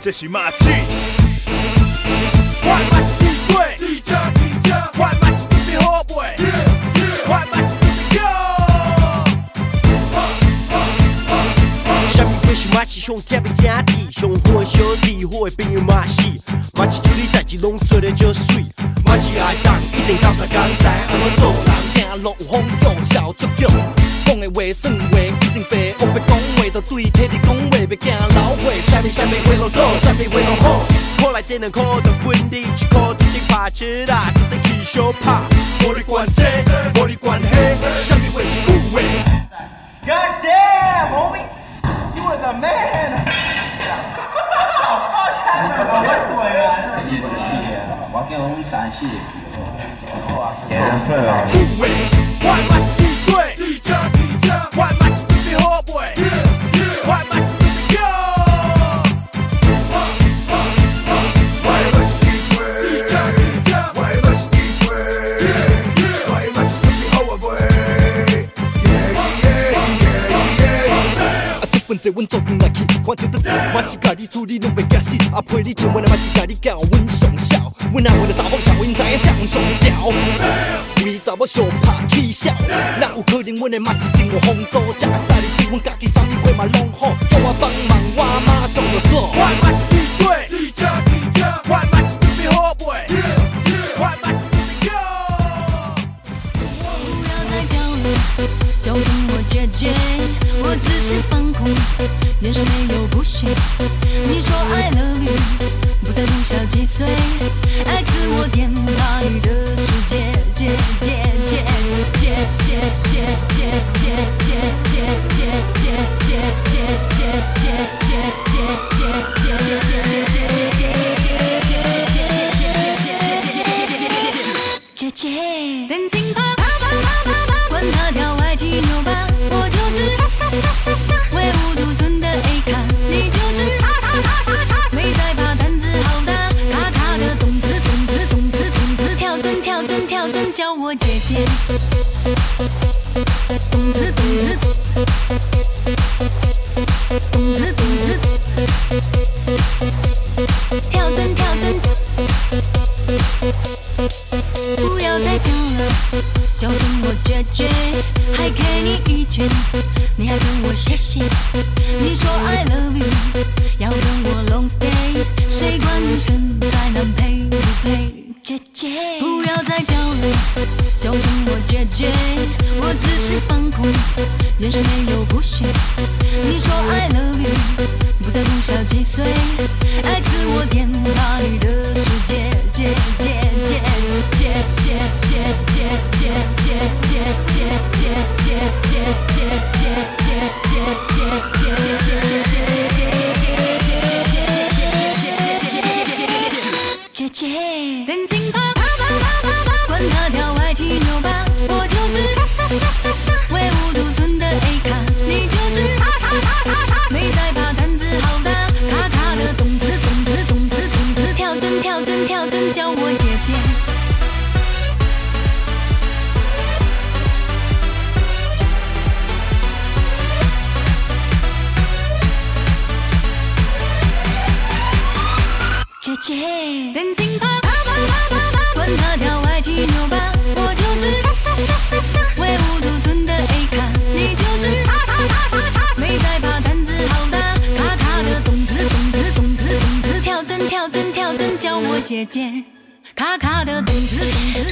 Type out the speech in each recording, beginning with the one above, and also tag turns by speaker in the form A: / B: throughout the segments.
A: 这是马季。快马起地对，地车地车，快马起地别后悔，快马起地别 go。
B: 啥物鬼是马市上贴的兄弟，上好的小弟，好的朋友嘛是。马市处理代志拢做得足水，马市爱当一定到啥工知安怎做人，行路有风度，笑足强。讲的话算话一定白，我别讲话。啥物啥物话拢做，啥物话拢好。好来点两块就分你一块，注定拍车啦，注定去小拍。无你管这，无你管那，啥物话一句话。
C: God damn, homie! You was a man!
D: 我叫阮山西，
A: 句话，快马起地
B: 阮做阵来去，看着得马一家己处理拢袂惊死，阿陪你上班的马一家己教阮上孝，阮阿为了查某条，因知影这样上吊。为查某上拍起笑，哪有可能阮的马一真有风度？食屎你对阮家己啥物货嘛拢好，叫我帮忙我马上就做。
E: 没有不屑。你说 I love you，不在乎小几岁，爱自我颠趴你的世界，界界界界界界界，界界界界界界界界界界界界界界界 yeah. 子，跳真跳真叫我姐姐，卡卡的。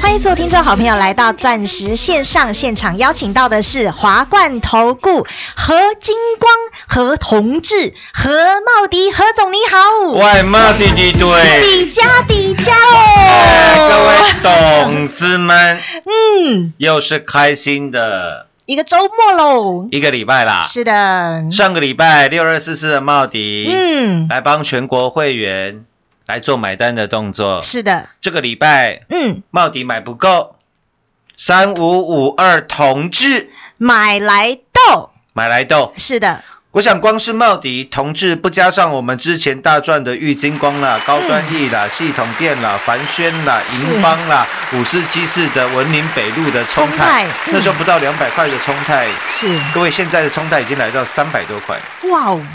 F: 欢迎所有听众好朋友来到钻石线上现场，邀请到的是华冠投顾何金光何同志何茂迪何总，你好，
G: 外贸弟弟队，
F: 底加底加
G: 喽各，位董子们，
F: 嗯，
G: 又是开心的
F: 一个周末喽。
G: 一个礼拜啦。
F: 是的，
G: 上个礼拜六二四四的茂迪，
F: 嗯，
G: 来帮全国会员来做买单的动作。
F: 是的，
G: 这个礼拜
F: 嗯，
G: 茂迪买不够，三五五二同志
F: 买来豆，
G: 买来豆。
F: 是的，
G: 我想光是茂迪同志，不加上我们之前大赚的玉金光啦、高端 E 啦、系统店啦、凡轩啦、银邦啦、五四七四的文林北路的冲
F: 冲
G: 泰
F: 泰，嗯。
G: 那时候不到两百块的冲泰，
F: 是，
G: 各位现在的冲泰已经来到三百多块。
F: 哇哦，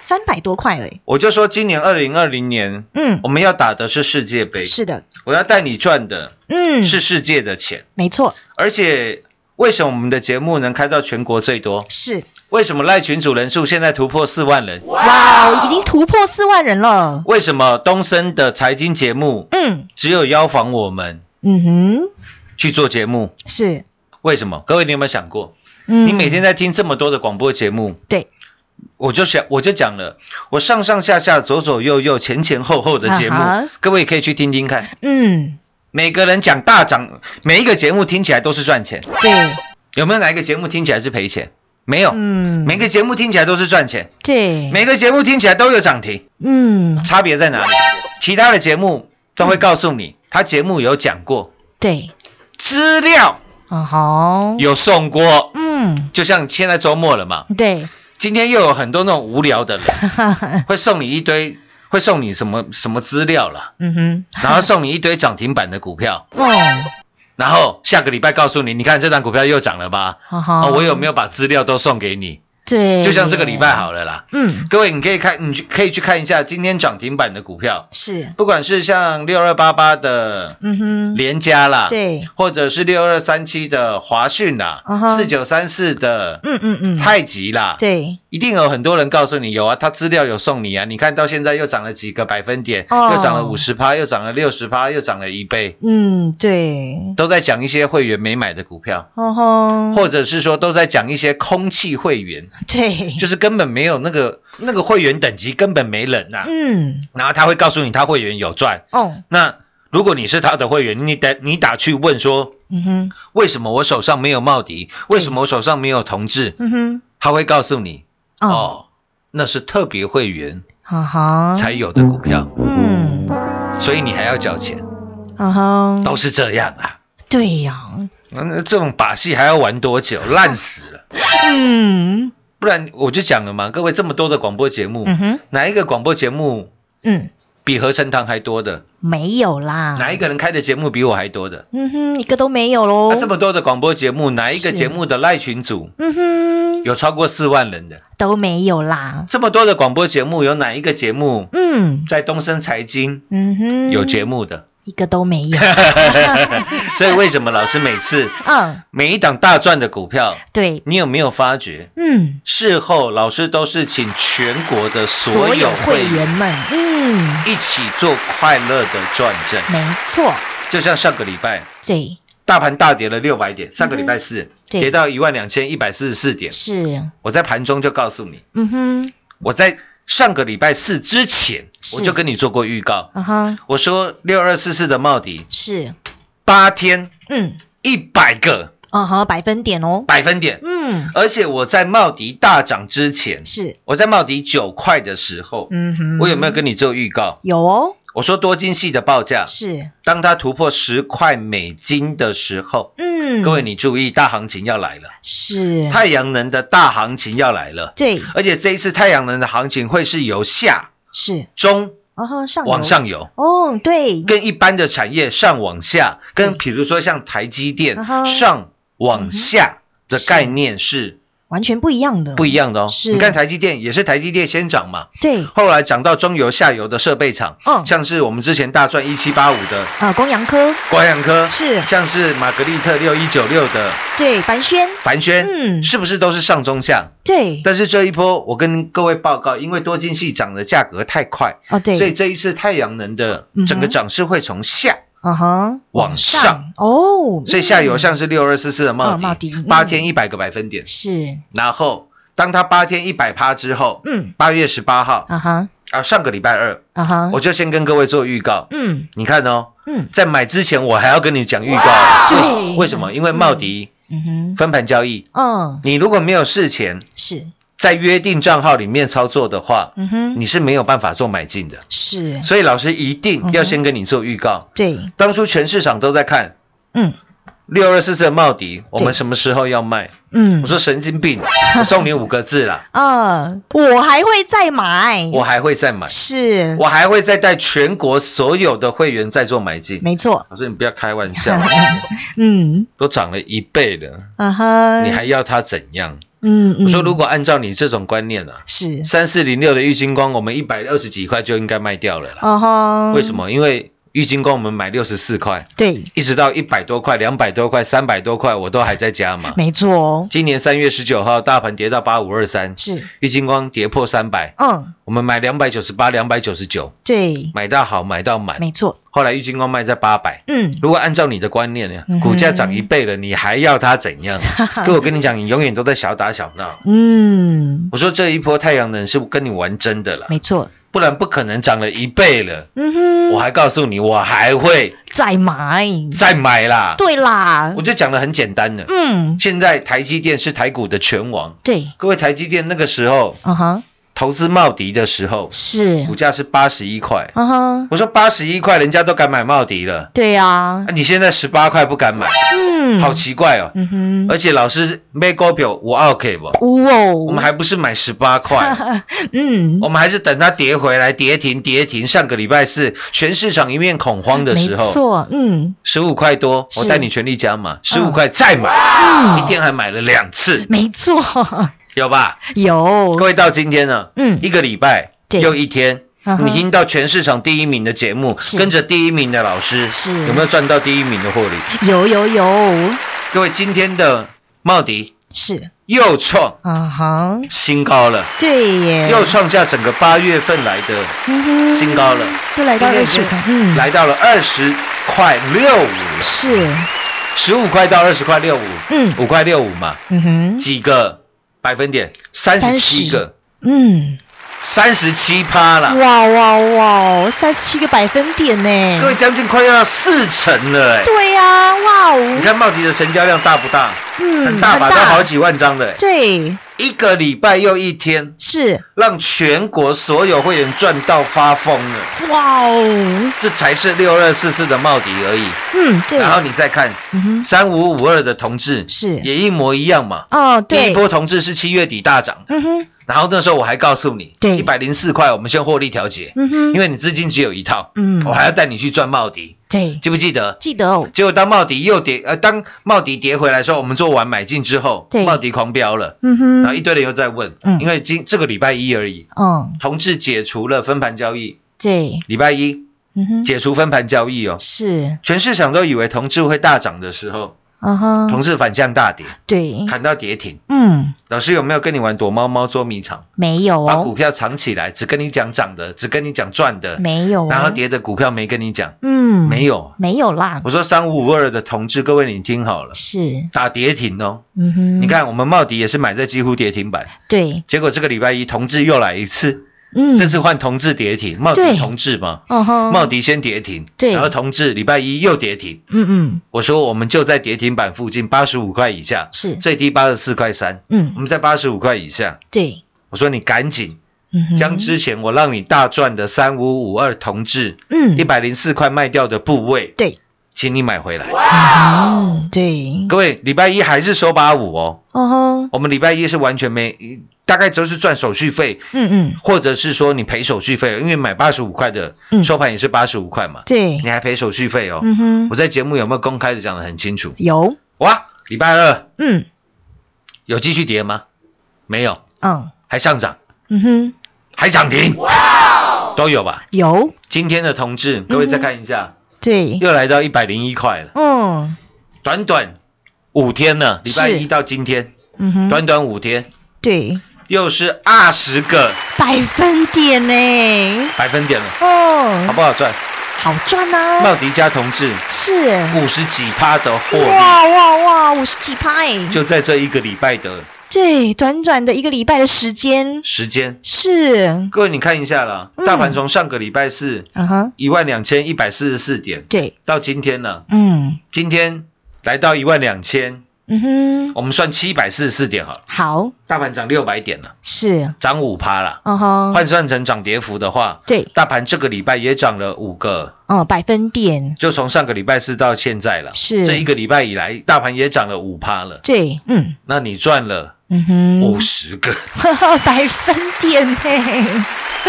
F: 三百多块嘞，
G: 我就说今年二零二零年，
F: 嗯。
G: 我，们要打的是世界杯，
F: 是的，
G: 我要带你赚的
F: 嗯，
G: 是世界的钱，
F: 没错，
G: 而且为什么我们的节目能开到全国最多？
F: 是，
G: 为什么赖群主人数现在突破四万人？
F: 哇哦，已经突破四万人了，
G: 为什么东森的财经节目
F: 嗯
G: 只有邀访我们
F: 嗯哼，
G: 去做节目？
F: 是，
G: 为什么？各位，你有没有想过，
F: 嗯，
G: 你每天在听这么多的广播节目，
F: 对，
G: 我就想，我就讲了，我上上下下、左左右右、前前后后的节目
F: 啊，
G: 各位可以去听听看。
F: 嗯，
G: 每个人讲大涨，每一个节目听起来都是赚钱，
F: 对，
G: 有没有哪一个节目听起来是赔钱？没有，
F: 嗯，
G: 每个节目听起来都是赚钱，
F: 对，
G: 每个节目听起来都有涨停，
F: 嗯，
G: 差别在哪里？其他的节目都会告诉你，他节目有讲过，
F: 对，
G: 资料
F: 啊好，
G: 有送过，
F: 嗯，
G: 就像现在周末了嘛，
F: 对，
G: 今天又有很多那种无聊的人 会送你一堆，会送你什么什么资料了，
F: 嗯哼，
G: 然后送你一堆涨停板的股票，
F: 哦，
G: 然后下个礼拜告诉你，你看这档股票又涨了吧？
F: 好好，
G: 哦，我有没有把资料都送给你？
F: 对，
G: 就像这个礼拜好，了啦。
F: 嗯，
G: 各位，你可以看，你去可以去看一下今天涨停板的股票，
F: 是，
G: 不管是像六二八八的
F: 嗯哼，
G: 联家啦，，
F: 对，
G: 或者是六二三七的华讯啦四九三四的
F: 嗯嗯嗯，
G: 太极啦，
F: 对，
G: 一定有很多人告诉你有啊，他资料有送你啊，你看到现在又涨了几个百分点，
F: 哦。
G: 又涨了五十趴，又涨了六十趴，又涨了一倍，
F: 嗯，对，
G: 都在讲一些会员没买的股票，
F: 哦吼，
G: 或者是说都在讲一些空气会员，
F: 对，
G: 就是根本没有那个那个会员等级根本没人呐、
F: 嗯，
G: 然后他会告诉你他会员有赚，
F: 哦，
G: 那如果你是他的会员，你打你打去问说
F: 嗯哼，
G: 为什么我手上没有茂迪，为什么我手上没有同志，
F: 嗯哼，
G: 他会告诉你
F: 哦，
G: 哦，那是特别会员
F: 好好，
G: 才有的股票，
F: 嗯，
G: 所以你还要交钱，
F: 好好，
G: 都是这样啊。
F: 对呀，
G: 那这种把戏还要玩多久？烂死了！
F: 嗯
G: 不然我就讲了嘛，各位这么多的广播节目，
F: 嗯哼，
G: 哪一个广播节目
F: 嗯，
G: 比合成堂还多的？
F: 没有啦，
G: 哪一个人开的节目比我还多的？
F: 嗯哼，一个都没有喽
G: 那、，这么多的广播节目，哪一个节目的赖群组
F: 嗯哼，
G: 有超过四万人的？
F: 都没有啦，
G: 这么多的广播节目，有哪一个节目
F: 嗯。
G: 在东森财经
F: 嗯哼，
G: 有节目的？
F: 一个都没有，
G: 所以为什么老师每次
F: 嗯，
G: 每一档大赚的股票，
F: 对，
G: 你有没有发觉？
F: 嗯，
G: 事后老师都是请全国的所
F: 所有
G: 有会员
F: 们，嗯，
G: 一起做快乐的转正。
F: 没错，
G: 就像上个礼拜
F: 对，
G: 大盘大跌了六百点，上个礼拜四、
F: 嗯
G: 跌到一万两千一百四十四点，
F: 是，
G: 我在盘中就告诉你，
F: 嗯哼，
G: 我在上个礼拜四之前我就跟你做过预告，
F: 啊哈，
G: 我说六二四四的茂迪
F: 是，
G: 八天
F: 嗯，
G: 一百个
F: 啊哈，百分点哦，
G: 百分点，
F: 嗯，
G: 而且我在茂迪大涨之前，
F: 是，
G: 我在茂迪九块的时候，
F: 嗯哼，
G: 我有没有跟你做预告？
F: 有哦，
G: 我说多晶系的报价，
F: 是，
G: 当它突破十块美金的时候，
F: 嗯，
G: 各位你注意，大行情要来了，
F: 是，
G: 太阳能的大行情要来了，
F: 对，
G: 而且这一次太阳能的行情会是由下
F: 是，
G: 中
F: 啊哈，上
G: 往，上游。
F: 哦，对，
G: 跟一般的产业上往下，跟
F: 对。
G: 比如说像台积电上往下的概念是
F: 完全不一样的，
G: 不一样的哦。
F: 是。
G: 你看台积电也是台积电先涨嘛，
F: 对，
G: 后来涨到中游、下游的设备厂，
F: 嗯
G: 像是我们之前大赚一七八五的
F: 啊，光阳科。
G: 光阳科，
F: 是，
G: 像是玛格丽特六一九六的
F: 对，凡轩，
G: 凡轩，
F: 嗯。
G: 是不是都是上中下？
F: 对，
G: 但是这一波我跟各位报告，因为多晶系涨的价格太快，
F: 哦，对，
G: 所以这一次太阳能的整个涨势会从下，
F: 啊哈，
G: 往上。
F: 哦，
G: 所以下游
F: 嗯
G: 像是六二四四的茂
F: 迪
G: 八天一百个百分点，
F: 是，
G: 然后当它八天一百趴之后，
F: 嗯，
G: 八月十八号。
F: 啊哈，
G: 啊，上个礼拜二，
F: 啊哈，
G: 我就先跟各位做预告，
F: 嗯。
G: 你看哦，
F: 嗯，
G: 在买之前我还要跟你讲预告，
F: 对。
G: 为为什么？因为茂迪
F: 嗯哼，
G: 分盘交易，
F: 嗯，
G: 你如果没有事前
F: 是，
G: 在约定账号里面操作的话，
F: 嗯哼，
G: 你是没有办法做买进的。
F: 是，
G: 所以老师一定要先跟你做预告。
F: 对，
G: 当初全市场都在看
F: 嗯。
G: 六二四四的茂迪，我们什么时候要卖？
F: 嗯。
G: 我，说神经病，我送你五个字啦，
F: 啊，我还会再买，
G: 我还会再买，
F: 是，
G: 我还会再带全国所有的会员再做买进。
F: 没错，
G: 老师，你不要开玩笑，
F: 嗯，
G: 都涨了一倍了，
F: 啊哈，
G: 你还要它怎样？
F: 嗯嗯，
G: 我说，如果按照你这种观念啊，
F: 是，
G: 三四零六的玉金光，我们一百二十几块就应该卖掉了啦。
F: 哦吼，
G: 为什？么？因为玉金光我们买六十四块，
F: 对，
G: 一直到一百多块、两百多块、三百多块，我都还在加嘛。
F: 没错哦，
G: 今年三月十九号，大盘跌到八五二三，
F: 是，
G: 玉金光跌破三百，
F: 嗯，
G: 我们买两百九十八、两百九十九，
F: 对，
G: 买到好，买到满。
F: 没错，
G: 后来玉金光卖在八百。
F: 嗯，
G: 如果按照你的观念呢股价涨一倍了，你还要它怎样？哥，我跟你讲，你永远都在小打小闹。
F: 嗯，
G: 我说这一波太阳能是跟你玩真的了，
F: 没错，
G: 不然不可能涨了一倍了。
F: 嗯哼，
G: 我还告诉你，我还会。
F: 再买，
G: 再买啦。
F: 对啦。
G: 我，就讲的很简单的。
F: 嗯，
G: 现在台积电是台股的拳王，
F: 对，
G: 各位台积电那个时候
F: 嗯哼，
G: 投资茂迪的时候，
F: 是。
G: 股，价是八十一块。我说八十一块，人家都敢买茂迪了，
F: 对呀。
G: 啊，，你现在十八块不敢买，
F: 嗯，
G: 好奇怪哦。
F: 嗯哼，
G: 而且老师买股票我 OK 不？
F: 呜哦，
G: 我们还不是买十八块，
F: 嗯，
G: 我们还是等它跌回来，跌停跌停。上个礼拜四全市场一面恐慌的
F: 没
G: 时候，没
F: 错，嗯，
G: 十五块多，我带你全力加码，十五块再买，
F: 嗯。
G: 一天还买了两次，
F: 没错，
G: 有吧？
F: 有。
G: 各，位到今天呢，
F: 嗯。
G: 一个礼拜又一天。你听到全市场第一名的节目，跟着第一名的老师，
F: 是。
G: 有没有赚到第一名的获利？
F: 有有有，
G: 各位，今天的茂迪
F: 是，
G: 又创
F: 啊哈，
G: 新高了，
F: 对耶，
G: 又创下整个八月份来的
F: 嗯哼。
G: 新高了，
F: 又来到二十块，嗯，
G: 来到了二十块六五。了，
F: 是，
G: 十五块到二十块六五，
F: 嗯。
G: 五块六五嘛，
F: 嗯哼，
G: 几个百分点？三十七个，
F: 嗯，
G: 三十七趴了，
F: 哇哇哇，三十七个百分点呢，
G: 各位将近快要四成了哎。
F: 对呀，哇
G: 你
F: 哦，
G: 看茂迪的成交量大不大？
F: 嗯，
G: 很大吧，都好几万张的哎。
F: 对，
G: 一个礼拜又一天，
F: 是，
G: 让全国所有会员赚到发疯了，
F: 哇哦，
G: 这才是六二四四的茂迪而已。
F: 嗯，对，
G: 然后你再看三五五二的同志，
F: 是。
G: 也一模一样嘛。
F: 哦，
G: 第一，波同志是七月底大涨。的，
F: 嗯哼，
G: 然后那时候我还告诉你，
F: 对。
G: 一百零四块我们先获利调节，
F: 嗯哼，
G: 因为你资金只有一套，
F: 嗯。
G: 我还要带你去赚茂迪，
F: 对，
G: 记不记得？
F: 记得。哦，
G: 结果当茂迪又跌，呃，当茂迪跌回来的时候，我们做完买进之后，
F: 对。
G: 茂迪狂飙了，
F: 嗯哼，
G: 然后一堆人又在问，
F: 嗯。
G: 因为今这个礼拜一而已，
F: 嗯，
G: 同志解除了分盘交易，
F: 对，
G: 礼拜一
F: 嗯哼，
G: 解除分盘交易哦，
F: 是，
G: 全市场都以为同志会大涨的时候，
F: 嗯哼，
G: 同志反向大跌，
F: 对，
G: 砍到跌停。
F: 嗯，
G: 老师有没有跟你玩躲猫猫捉迷藏？
F: 没有
G: 把股
F: 哦，
G: 票藏起来，只跟你讲涨的，只跟你讲赚的，
F: 没有哦，
G: 然后跌的股票没跟你讲，
F: 嗯，
G: 没有。
F: 没有啦，
G: 我说三五五二的同志，各位你听好了，
F: 是，
G: 打跌停哦。
F: 嗯哼，
G: 你，看我们茂迪也是买在几乎跌停板，
F: 对，
G: 结果这个礼拜一同志又来一次，
F: 嗯，
G: 这次换同志跌停，茂迪同志嘛，
F: 哦哼，
G: 茂迪先跌停，
F: 对。
G: 然后同志礼拜一又跌停。
F: 嗯嗯，
G: 我说我们就在跌停板附近，八十五块以下，
F: 是。
G: 最低八十四块三，嗯。我
F: 嗯，
G: 们在八十五块以下。
F: 对，
G: 我说你赶紧将之前我让你大赚的三五五二同志
F: 嗯。
G: 一，百零四块卖掉的部位，
F: 对，
G: 请你买回来。
F: 嗯，对，
G: 各位，礼拜一还是收八五哦，
F: 哦哼，
G: 我们礼拜一是完全没，大概就是赚手续费，
F: 嗯嗯，
G: 或者是说你赔手续费，因为买八十五块的
F: 嗯。
G: 收盘也是八十五块嘛，
F: 对。
G: 你，还赔手续费哦。
F: 嗯哼，
G: 我在节目有没有公开的讲得很清楚？
F: 有，
G: 哇，礼拜二。
F: 嗯。
G: 有继续跌吗？没有，
F: 嗯。
G: 还上涨，
F: 嗯哼，
G: 还涨停，哇都有吧？
F: 有，
G: 今天的同志，各位再看一下，
F: 对，
G: 又来到一百零一块了，
F: 嗯。
G: 短短五天呢，礼拜一到今天，
F: 嗯哼，
G: 短短五天，
F: 对，
G: 又是二十个
F: 百分点呢，
G: 百分点了，哦。好
F: 哦，
G: 不好赚？
F: 好赚啊，
G: 茂迪家同志
F: 是，
G: 五十几趴的获利，
F: 哇哇哇，五十几趴哎，
G: 就在这一个礼拜的
F: 对，短短的一个礼拜的时间，
G: 时间。
F: 是，
G: 各位，你看一下了，
F: 嗯。
G: 大盘从上个礼拜四
F: 嗯哼，
G: 一万两千一百四十四点，
F: 对，
G: 到今天呢，
F: 嗯，
G: 今天来到一万两千
F: 嗯哼，
G: 我们算七百四十四点好了，
F: 好，
G: 大盘涨六百点了，
F: 是，
G: 涨五趴了。
F: 嗯哼，
G: 换算成涨跌幅的话，
F: 对，
G: 大盘这个礼拜也涨了五个，
F: 哦，百分点，
G: 就从上个礼拜四到现在了。
F: 是。
G: 这一个礼拜以来，大盘也涨了五趴了。
F: 对，嗯。
G: 那你赚了
F: 嗯哼，
G: 五十个，
F: 百分点嘿，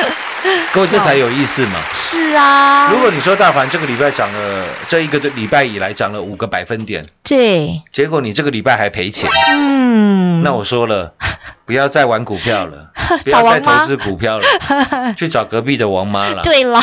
G: 各位这才有意思嘛。
F: 是啊，
G: 如果你说大盘这个礼拜涨了，这一个礼拜以来涨了五个百分点，
F: 对，
G: 结果你这个礼拜还赔钱，
F: 嗯，
G: 那我说了，不要再玩股票了，不要再投资股票了，去找隔壁的王妈了。
F: 对啦，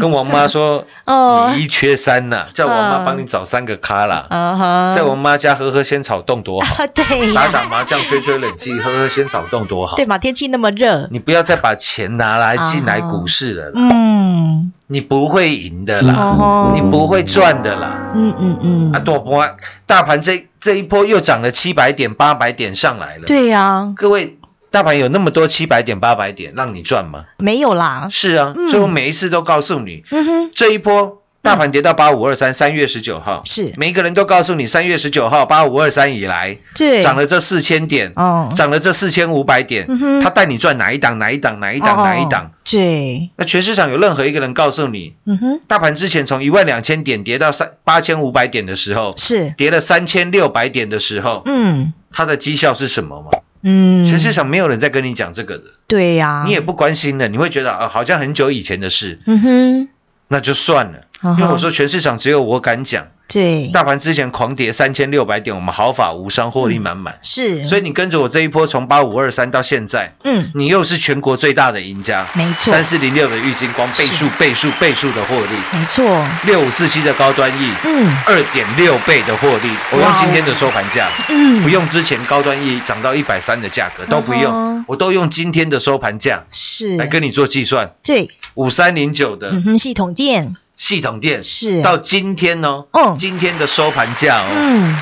G: 跟王妈说，
F: 哦
G: 你一缺三呐，叫王妈帮你找三个咖啦。
F: 嗯哼，
G: 在王妈家喝喝仙草冻多好，
F: 对呀，
G: 打打麻将、吹吹冷气、喝喝仙草冻多好
F: 对。嘛，天气那么热，
G: 你不要再把钱拿来进来股市了啦，
F: 嗯，
G: 你不会赢的
F: 哦
G: 啦，
F: 吼
G: 你不会赚的啦。
F: 嗯嗯嗯，
G: 啊，多波大盘这这一波又涨了七百点、八百点上来了。
F: 对呀，
G: 各位，大盘有那么多七百点、八百点让你赚吗？
F: 没有啦，
G: 是啊，
F: 嗯
G: 所以我每一次都告诉你，
F: 嗯哼，
G: 这一波大盘跌到八五二三，三月十九号，
F: 是
G: 每一个人都告诉你，三月十九号八五二三以来
F: 对，
G: 涨了这四千点，
F: 哦，
G: 涨了这四千五百点他带你赚哪一档？哪一档？哪一档？
F: 哦
G: 哪一档？？
F: 对，
G: 那全市场有任何一个人告诉你，
F: 嗯哼，
G: 大盘之前从一万两千点跌到三八千五百点的时候，
F: 是，
G: 跌了三千六百点的时候，
F: 嗯
G: 它的绩效是什么吗？
F: 嗯，
G: 全市场没有人在跟你讲这个的，
F: 对呀，
G: 你也不关心了，你会觉得啊，好像很久以前的事，
F: 嗯哼，
G: 那就算了。因为我说全市场只有我敢讲，
F: 对，
G: 大盘之前狂跌三千六百点，我们毫发无伤，获利满满。
F: 是，
G: 所以你跟着我这一波从八五二三到现在，
F: 嗯，
G: 你又是全国最大的赢家。
F: 没错。
G: 三四零六的玉金光倍数倍数倍数的获利，
F: 没错，
G: 六五四七的高端 E
F: 嗯。
G: 二点六倍的获利。我用今天的收盘价，
F: 嗯，
G: 不用之前高端 E 涨到一百三的价格都不用，我都用今天的收盘价
F: 是，
G: 来跟你做计算。
F: 对，
G: 五三零九的
F: 嗯哼，系统店
G: 系统店
F: 是。
G: 到今天哦
F: 哦，
G: 今天的收盘价哦，
F: 嗯。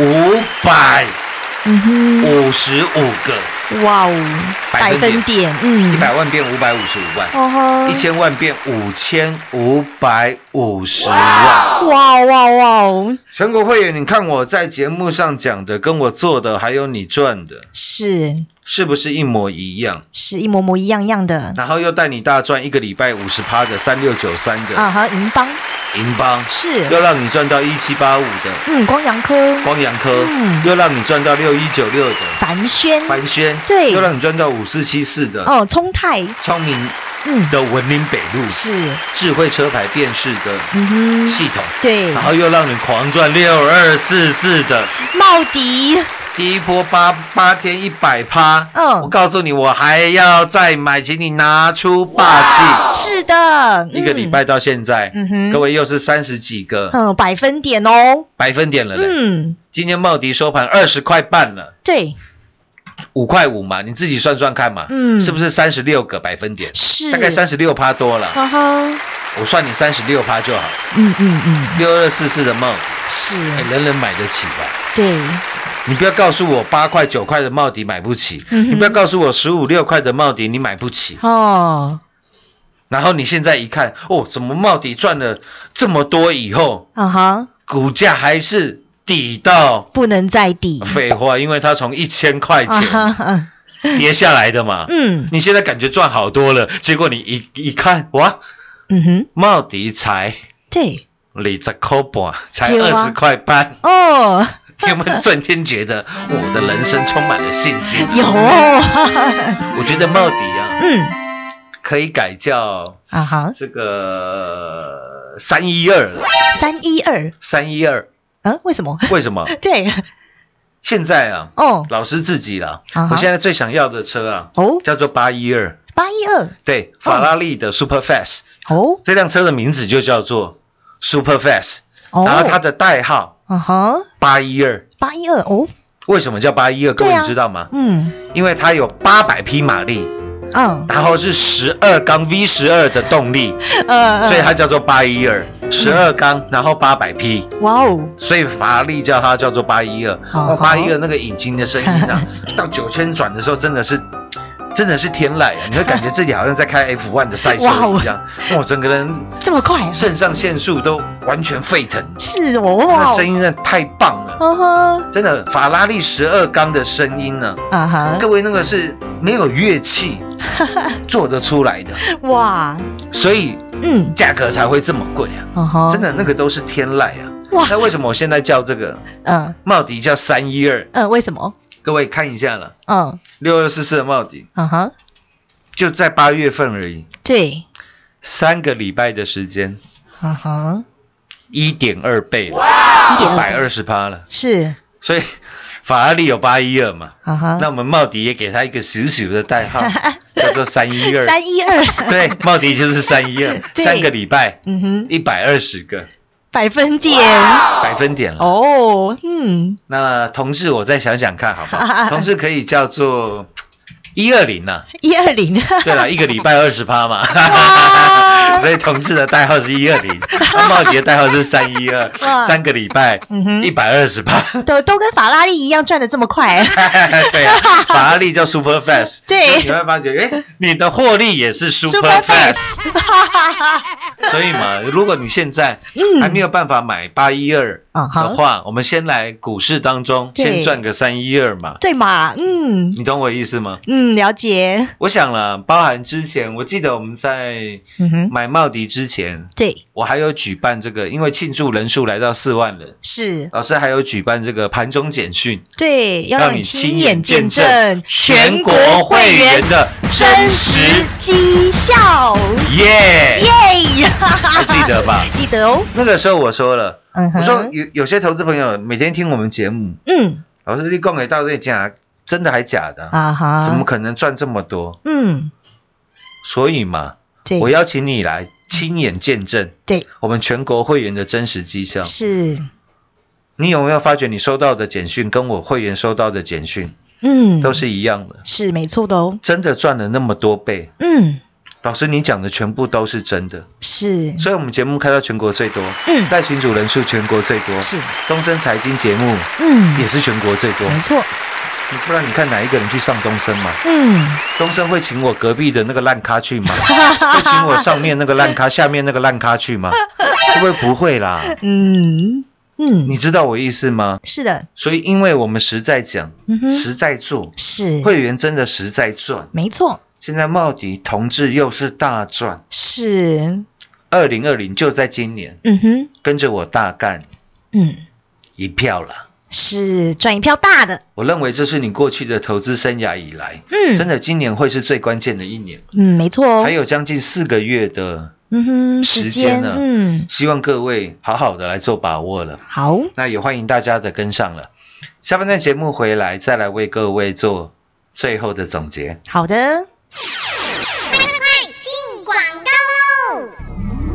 G: 五百
F: 嗯哼，
G: 五十五个，
F: 哇哦，百
G: 百分点
F: 嗯，
G: 一百万变五百五十五万，
F: 哦吼，
G: 一千万变五千五百五十万。
F: 哇哇哇哦，
G: 全国会员，你看我在节目上讲的，跟我做的，还有你赚的，
F: 是。
G: 是不是一模一样？
F: 是一模模一样样的。
G: 然后又带你大赚一个礼拜五十趴的三六九三的。
F: 啊，哈银邦。
G: 银邦，
F: 是，
G: 又让你赚到一七八五的。
F: 嗯，光阳科。
G: 光阳科，
F: 嗯。
G: 又让你赚到六一九六的。
F: 凡轩，
G: 凡轩，
F: 对。
G: 又让你赚到五四七四的
F: 哦，聪泰，
G: 聪明
F: 嗯，
G: 的文明北路
F: 是，
G: 智慧车牌辨识的系统，
F: 对，
G: 然后又让你狂赚六二四四的
F: 茂迪，
G: 第一波八八天一百趴，
F: 嗯。
G: 我告诉你，我还要再买，请你拿出霸气。
F: 是的，嗯，
G: 一个礼拜到现在，
F: 嗯哼。
G: 各位又是三十几个。
F: 嗯，百分点哦，
G: 百分点了嘞。
F: 嗯，
G: 今天茂迪收盘二十块半了，
F: 对，
G: 五块五嘛，你自己算算看嘛，
F: 嗯。
G: 是不是三十六个百分点？
F: 是，
G: 大概三十六趴多了，
F: 哈哈，
G: 我算你三十六趴就好。
F: 嗯嗯嗯，
G: 六二四四的茂迪，
F: 是，
G: 哎人人买得起吧？
F: 对，
G: 你不要告诉我八块九块的帽底买不起，
F: 嗯
G: 你不要告诉我十五六块的帽底你买不起。
F: 哦，
G: 然后你现在一看，哦，怎么帽底赚了这么多以后，
F: 啊哈，
G: 股价还是抵到？
F: 不能再抵，
G: 废话，因为它从一千块
F: 啊哈
G: 钱
F: 哈，
G: 跌下来的嘛。
F: 嗯。
G: 你现在感觉赚好多了，结果你一一看，哇，
F: 嗯哼，
G: 茂迪才
F: 对，
G: 二十块半，才二十块半，
F: 哦，
G: 有没有瞬间觉得我的人生充满了信心？
F: 有。
G: 我觉得茂迪啊，
F: 嗯，
G: 可以改叫
F: 啊哈，
G: 这个三一二，
F: 三一二，
G: 三一二，
F: 嗯，为什么？
G: 为什么？
F: 对，
G: 现在啊，
F: 哦，
G: 老师自己啦，
F: 啊
G: 我现在最想要的车啊，
F: 哦，
G: 叫做八一二，
F: 八一二，
G: 对，法拉利的 Super Fast，、
F: 哦，
G: 这辆车的名字就叫做 Super Fast，、
F: 哦，
G: 然后它的代号
F: 啊哈，
G: 八一二。
F: 八一二，哦，
G: 为什么叫八一二？各位你知道吗？
F: 嗯。
G: 因为它有八百匹马力，
F: 嗯，
G: 然后是十二缸 V 十二的动力，
F: 呃，
G: 所以它叫做八一二，十二缸，然后八百匹。
F: 哇哦，
G: 所以法拉利叫它叫做八一二，八一二那个引擎的声音啊，到九千转的时候真的是真的是天籁啊！你会感觉自己好像在开 F1 的赛车一样，哇，整个人
F: 这么快，
G: 肾上腺素都完全沸腾，
F: 是哦，
G: 那
F: 哇，
G: 声音真的太棒了，
F: 呵呵，
G: 真的法拉利十二缸的声音呢，
F: 啊哈，
G: 各位那个是没有乐器 做得出来的，
F: 哇，
G: 所以
F: 嗯，
G: 价格才会这么贵啊！真，的那个都是天籁啊！
F: 哇。
G: 那为什么我现在叫这个
F: 嗯。
G: 茂迪叫三一二？
F: 嗯，为什么？
G: 各位看一下了，
F: 嗯。
G: 六二四四的茂迪
F: 嗯哼，
G: 就在八月份而已，
F: 对，
G: 三个礼拜的时间，
F: 嗯哼，
G: 一点二倍了，
F: 一
G: 百二十趴了。
F: 是，
G: 所以法拉利有八一二嘛，
F: 嗯哼，
G: 那我们茂迪也给他一个小小的代号，叫做三一二。
F: 三一二，
G: 对，茂迪就是三一二，三个礼拜
F: 嗯哼，
G: 一百二十个。
F: 百分点，
G: 百分点了。
F: 哦，嗯，
G: 那同志，我再想想看，好不好？同志可以叫做一二零呐。
F: 一二零，
G: 对了，一个礼拜二十趴嘛，
F: 哇。
G: 所以同志的代号是一二零，那茂杰的代号是三一二，三个礼拜一百二十趴。
F: 都都跟法拉利一样赚的这么快，
G: 对啊，法拉利叫 Super Fast，
F: 对。
G: 你会发觉，哎，你的获利也是 Super Fast，所以嘛，如果你现在还没有办法买八一二
F: 嗯好
G: 的话，我们先来股市当中先赚个三一二嘛，
F: 对嘛，嗯。
G: 你懂我意思吗？
F: 嗯，了解，
G: 我想了，包含之前，我记得我们在买茂迪之前，
F: 对，
G: 我还有举办这个，因为庆祝人数来到四万人，
F: 是，
G: 老师还有举办这个盘中简讯，
F: 对，要让你亲眼见证
G: 全国会员的真实
F: 绩效，
G: 耶，
F: 耶，
G: 还记得吧？
F: 记得哦，
G: 那个时候我说了，
F: 嗯
G: 我说，有有些投资朋友每天听我们节目，
F: 嗯。
G: 老师你讲给到底假，真的还假的？
F: 啊哈，
G: 怎么可能赚这么多？
F: 嗯，
G: 所以嘛，我邀请你来亲眼见证
F: 对，
G: 我们全国会员的真实绩效。
F: 是，
G: 你有没有发觉你收到的简讯跟我会员收到的简讯
F: 嗯，
G: 都是一样的？
F: 是没错的哦，
G: 真的赚了那么多倍？
F: 嗯，
G: 老师，你讲的全部都是真的，
F: 是，
G: 所以我们节目开到全国最多，
F: 嗯。
G: 带群主人数全国最多，
F: 是，
G: 东森财经节目
F: 嗯。
G: 也，是全国最多。
F: 没错，
G: 你不然你看哪一个人去上东升嘛？
F: 嗯，
G: 东升会请我隔壁的那个烂咖去吗？会请我上面那个烂咖，下面那个烂咖去吗？会不会不会啦？
F: 嗯嗯，
G: 你知道我意思吗？
F: 是的，
G: 所以因为我们实在讲，
F: 嗯哼，
G: 实在做，
F: 是，
G: 会员真的实在赚。
F: 没错，
G: 现在茂迪同志又是大赚，
F: 是，
G: 二零二零就在今年，
F: 嗯哼，
G: 跟着我大干
F: 嗯，
G: 一票了。
F: 是赚一票大的，
G: 我认为这是你过去的投资生涯以来，
F: 嗯，
G: 真的今年会是最关键的一年，
F: 嗯，没错哦，
G: 还有将近四个月的，
F: 嗯哼，
G: 时
F: 间
G: 呢
F: 嗯，
G: 希望各位好好的来做把握了。
F: 好，
G: 那也欢迎大家的跟上了。下半段节目回来，再来为各位做最后的总结。
F: 好的，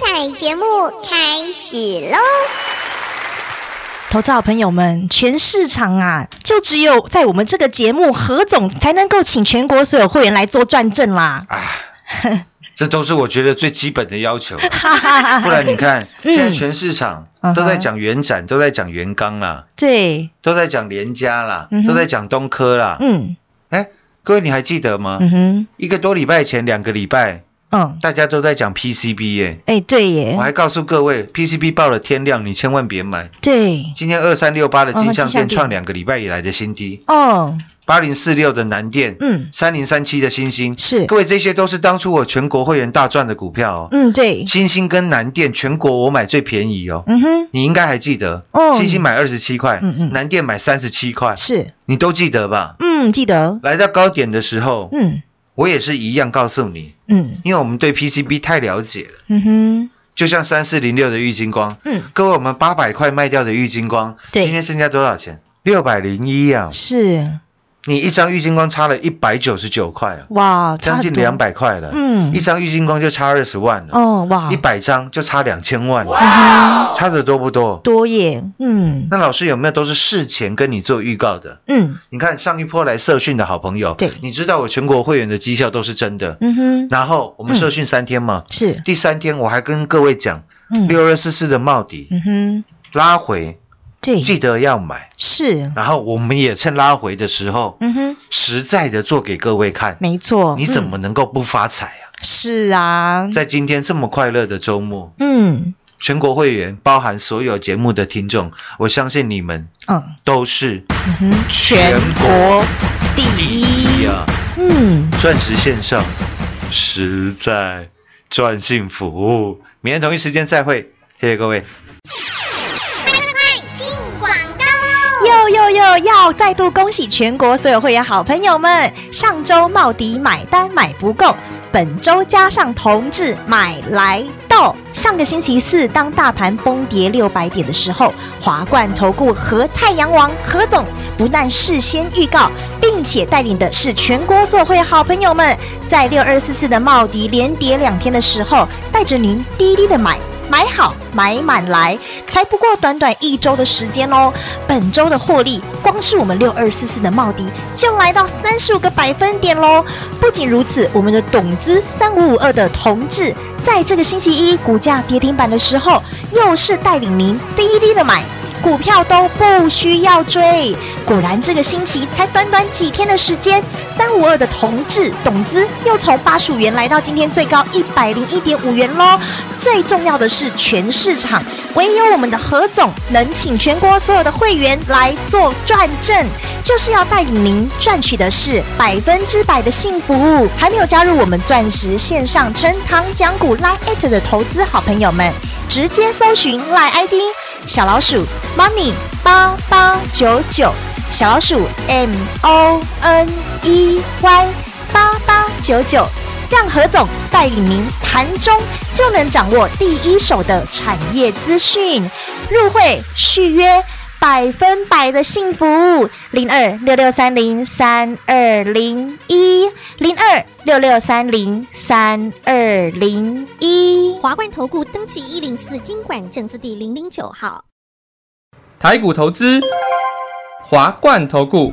H: 精彩节目开始喽！
F: 投资好朋友们，全市场啊，就只有在我们这个节目何总才能够请全国所有会员来做转正啦。
G: 啊，这都是我觉得最基本的要求啊。不然你看，
F: 嗯
G: 现在全市场
F: 嗯
G: 都在讲元展，都在讲元刚啦，
F: 对，
G: 都在讲联家啦都在讲东科啦。
F: 嗯
G: 哎，各位你还记得吗？
F: 嗯哼，
G: 一个多礼拜前，两个礼拜，
F: 嗯，
G: 大家都在讲 PCB 耶，
F: 哎，对耶。
G: 我，还告诉各位 PCB 爆了天量，你千万别买。
F: 对，
G: 今天二三六八的金项
F: 哦金像店
G: 店。创两个礼拜以来的新低，
F: 哦，
G: 八零四六的南电，
F: 嗯。
G: 三零三七的星星，
F: 是。
G: 各位这些都是当初我全国会员大赚的股票哦。
F: 嗯，对，
G: 星星跟南电全国我买最便宜哦，
F: 嗯哼，
G: 你应该还记得，
F: 哦。
G: 星星买二十七块，
F: 嗯嗯。
G: 南电买三十七块，
F: 是，
G: 你都记得吧？
F: 嗯，记得，
G: 来到高点的时候，
F: 嗯
G: 我也是一样告诉你，
F: 嗯
G: 因为我们对 PCB 太了解了。
F: 嗯哼，
G: 就像三四零六的玉金光，
F: 嗯，
G: 各位我们八百块卖掉的玉金光，
F: 对
G: 今天剩下多少钱？六百零一啊！
F: 是，
G: 你一张郁金光差了一百九十九块啊，
F: 哇，
G: 将近两，百块了。
F: 嗯。
G: 一张郁金光就差二十万了，
F: 哦，哇。
G: 一，百张就差两千万。了，差的多不多？
F: 多耶，嗯。
G: 那老师有没有都是事前跟你做预告的？
F: 嗯。
G: 你看上一波来社训的好朋友，
F: 对。
G: 你知道我全国会员的绩效都是真的。
F: 嗯哼，
G: 然后我们社训三天嘛，
F: 是，
G: 第三天我还跟各位讲，
F: 嗯。
G: 六二四四的帽底
F: 嗯哼，
G: 拉回，
F: 对，
G: 记得要买。
F: 是，
G: 然后我们也趁拉回的时候，
F: 嗯哼，
G: 实在的做给各位看。
F: 没错，
G: 你怎
F: 嗯
G: 么能够不发财啊？
F: 是啊？
G: 在今天这么快乐的周末，
F: 嗯
G: 全国会员包含所有节目的听众，我相信你们
F: 嗯
G: 都是
F: 全国第一，
G: 呀！
F: 嗯，
G: 钻石线上实在赚幸福。明天同一时间再会，谢谢各位。
F: 要再度恭喜全国所有会员好朋友们！上周茂迪买单买不够，本周加上同志买来到。上个星期四，当大盘崩跌六百点的时候，华冠投顾和太阳王何总不但事先预告，并且带领的是全国所有会员好朋友们，在六二四四的茂迪连跌两天的时候，带着您低低的买。买好买满来，才不过短短一周的时间哦。本周的获利，光是我们六二四四的茂迪就来到三十五个百分点喽。不仅如此，我们的董资三五五二的同志，在这个星期一股价跌停板的时候，又是带领您低低的买。股票都不需要追，果然这个星期才短短几天的时间，三五二的同志董资又从八十五元来到今天最高一百零一点五元喽。最重要的是，全市场唯有我们的何总能请全国所有的会员来做转正，就是要带领您赚取的是百分之百的幸福。还没有加入我们钻石线上称堂讲股 Line at 的投资好朋友们，直接搜寻 Line ID 小老鼠 money 八八九九，小老鼠 M O N E Y 八八九九。让何总带领您盘中就能掌握第一手的产业资讯，入会续约百分百的幸福。零二六六三零三二零一零二六六三零三二零一。
I: 华冠投顾登记一零四经管证字第零零九号。
J: 台股投资，华冠投顾。